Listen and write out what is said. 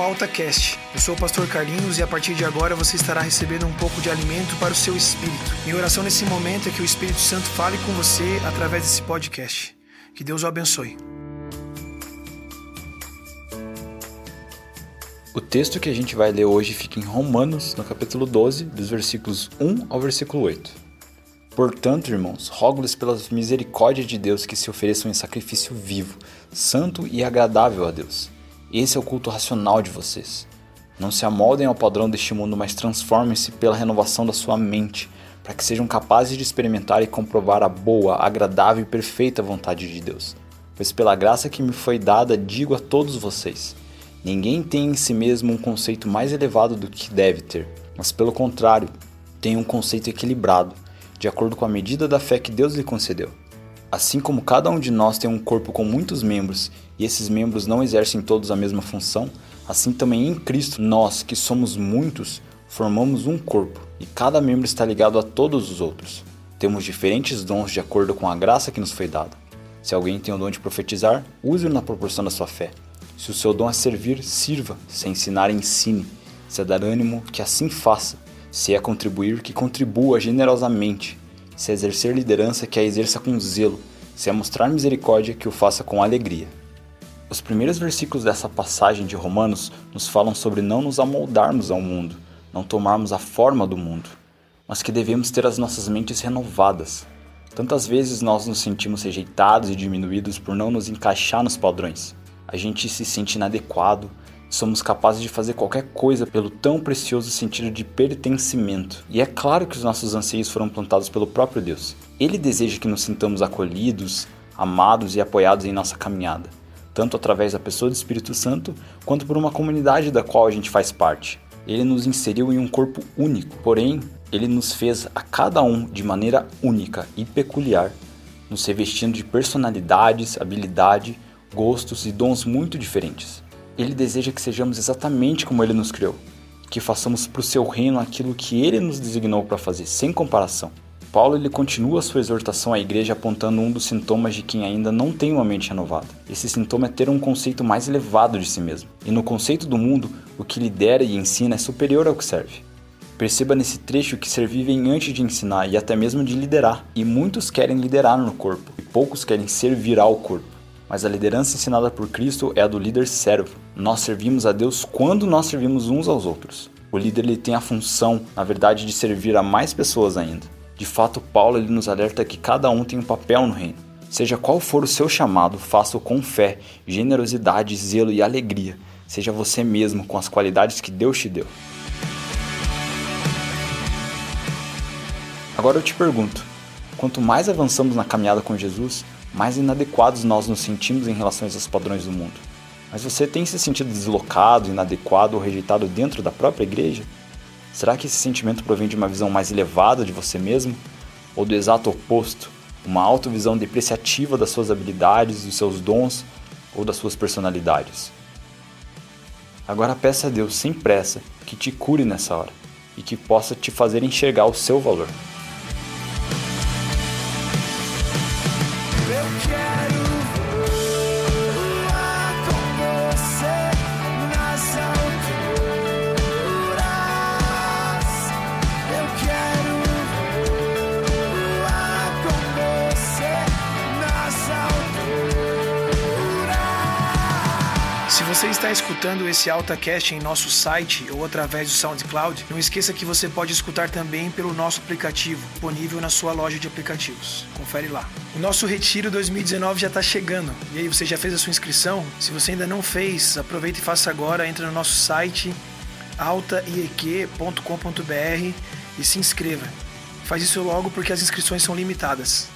ao AltaCast. Eu sou o pastor Carlinhos e a partir de agora você estará recebendo um pouco de alimento para o seu espírito. Minha oração nesse momento é que o Espírito Santo fale com você através desse podcast. Que Deus o abençoe. O texto que a gente vai ler hoje fica em Romanos, no capítulo 12, dos versículos 1 ao versículo 8. Portanto, irmãos, rogo-lhes pelas misericórdias de Deus que se ofereçam em sacrifício vivo, santo e agradável a Deus. Esse é o culto racional de vocês. Não se amoldem ao padrão deste mundo, mas transformem-se pela renovação da sua mente, para que sejam capazes de experimentar e comprovar a boa, agradável e perfeita vontade de Deus. Pois pela graça que me foi dada, digo a todos vocês: Ninguém tem em si mesmo um conceito mais elevado do que deve ter, mas pelo contrário, tem um conceito equilibrado, de acordo com a medida da fé que Deus lhe concedeu. Assim como cada um de nós tem um corpo com muitos membros e esses membros não exercem todos a mesma função, assim também em Cristo nós, que somos muitos, formamos um corpo e cada membro está ligado a todos os outros. Temos diferentes dons de acordo com a graça que nos foi dada. Se alguém tem o dom de profetizar, use-o na proporção da sua fé. Se o seu dom é servir, sirva. Se é ensinar, ensine. Se é dar ânimo, que assim faça. Se é contribuir, que contribua generosamente. Se é exercer liderança, que a exerça com zelo. Se é mostrar misericórdia, que o faça com alegria. Os primeiros versículos dessa passagem de Romanos nos falam sobre não nos amoldarmos ao mundo, não tomarmos a forma do mundo, mas que devemos ter as nossas mentes renovadas. Tantas vezes nós nos sentimos rejeitados e diminuídos por não nos encaixar nos padrões a gente se sente inadequado, somos capazes de fazer qualquer coisa pelo tão precioso sentido de pertencimento. E é claro que os nossos anseios foram plantados pelo próprio Deus. Ele deseja que nos sintamos acolhidos, amados e apoiados em nossa caminhada, tanto através da pessoa do Espírito Santo, quanto por uma comunidade da qual a gente faz parte. Ele nos inseriu em um corpo único, porém, ele nos fez a cada um de maneira única e peculiar, nos revestindo de personalidades, habilidade gostos e dons muito diferentes. Ele deseja que sejamos exatamente como ele nos criou, que façamos para o seu reino aquilo que ele nos designou para fazer, sem comparação. Paulo ele continua sua exortação à igreja apontando um dos sintomas de quem ainda não tem uma mente renovada. Esse sintoma é ter um conceito mais elevado de si mesmo. E no conceito do mundo, o que lidera e ensina é superior ao que serve. Perceba nesse trecho que servir vem antes de ensinar e até mesmo de liderar. E muitos querem liderar no corpo, e poucos querem servir ao corpo mas a liderança ensinada por Cristo é a do líder servo. Nós servimos a Deus quando nós servimos uns aos outros. O líder ele tem a função, na verdade, de servir a mais pessoas ainda. De fato, Paulo ele nos alerta que cada um tem um papel no reino. Seja qual for o seu chamado, faça-o com fé, generosidade, zelo e alegria. Seja você mesmo com as qualidades que Deus te deu. Agora eu te pergunto: quanto mais avançamos na caminhada com Jesus, mais inadequados nós nos sentimos em relação aos padrões do mundo. Mas você tem se sentido deslocado, inadequado ou rejeitado dentro da própria igreja? Será que esse sentimento provém de uma visão mais elevada de você mesmo? Ou do exato oposto, uma autovisão depreciativa das suas habilidades, dos seus dons ou das suas personalidades? Agora peça a Deus sem pressa que te cure nessa hora e que possa te fazer enxergar o seu valor. Se você está escutando esse AltaCast em nosso site ou através do SoundCloud, não esqueça que você pode escutar também pelo nosso aplicativo, disponível na sua loja de aplicativos. Confere lá. O nosso Retiro 2019 já está chegando. E aí, você já fez a sua inscrição? Se você ainda não fez, aproveita e faça agora. Entra no nosso site altaiq.com.br e se inscreva. Faz isso logo porque as inscrições são limitadas.